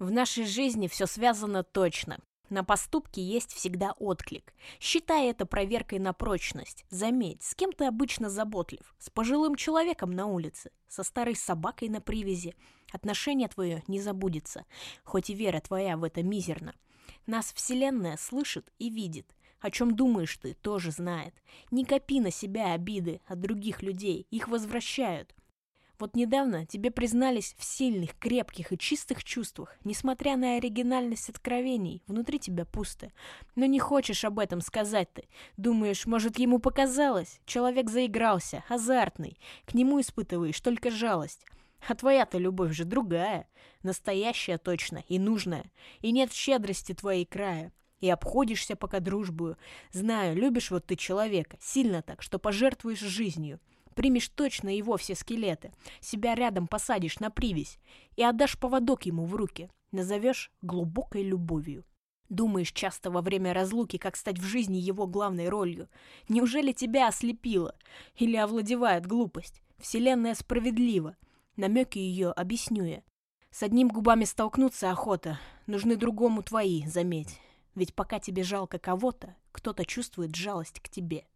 В нашей жизни все связано точно. На поступки есть всегда отклик. Считай это проверкой на прочность. Заметь, с кем ты обычно заботлив? С пожилым человеком на улице? Со старой собакой на привязи? Отношение твое не забудется, хоть и вера твоя в это мизерна. Нас Вселенная слышит и видит. О чем думаешь ты, тоже знает. Не копи на себя обиды от других людей, их возвращают. Вот недавно тебе признались в сильных, крепких и чистых чувствах. Несмотря на оригинальность откровений, внутри тебя пусто. Но не хочешь об этом сказать ты. Думаешь, может, ему показалось? Человек заигрался, азартный. К нему испытываешь только жалость. А твоя-то любовь же другая. Настоящая точно и нужная. И нет щедрости твоей края. И обходишься пока дружбую. Знаю, любишь вот ты человека. Сильно так, что пожертвуешь жизнью. Примешь точно его все скелеты, себя рядом посадишь на привязь и отдашь поводок ему в руки, назовешь глубокой любовью. Думаешь часто во время разлуки, как стать в жизни его главной ролью. Неужели тебя ослепило? Или овладевает глупость? Вселенная справедлива. Намеки ее объясню я. С одним губами столкнуться охота. Нужны другому твои, заметь. Ведь пока тебе жалко кого-то, кто-то чувствует жалость к тебе.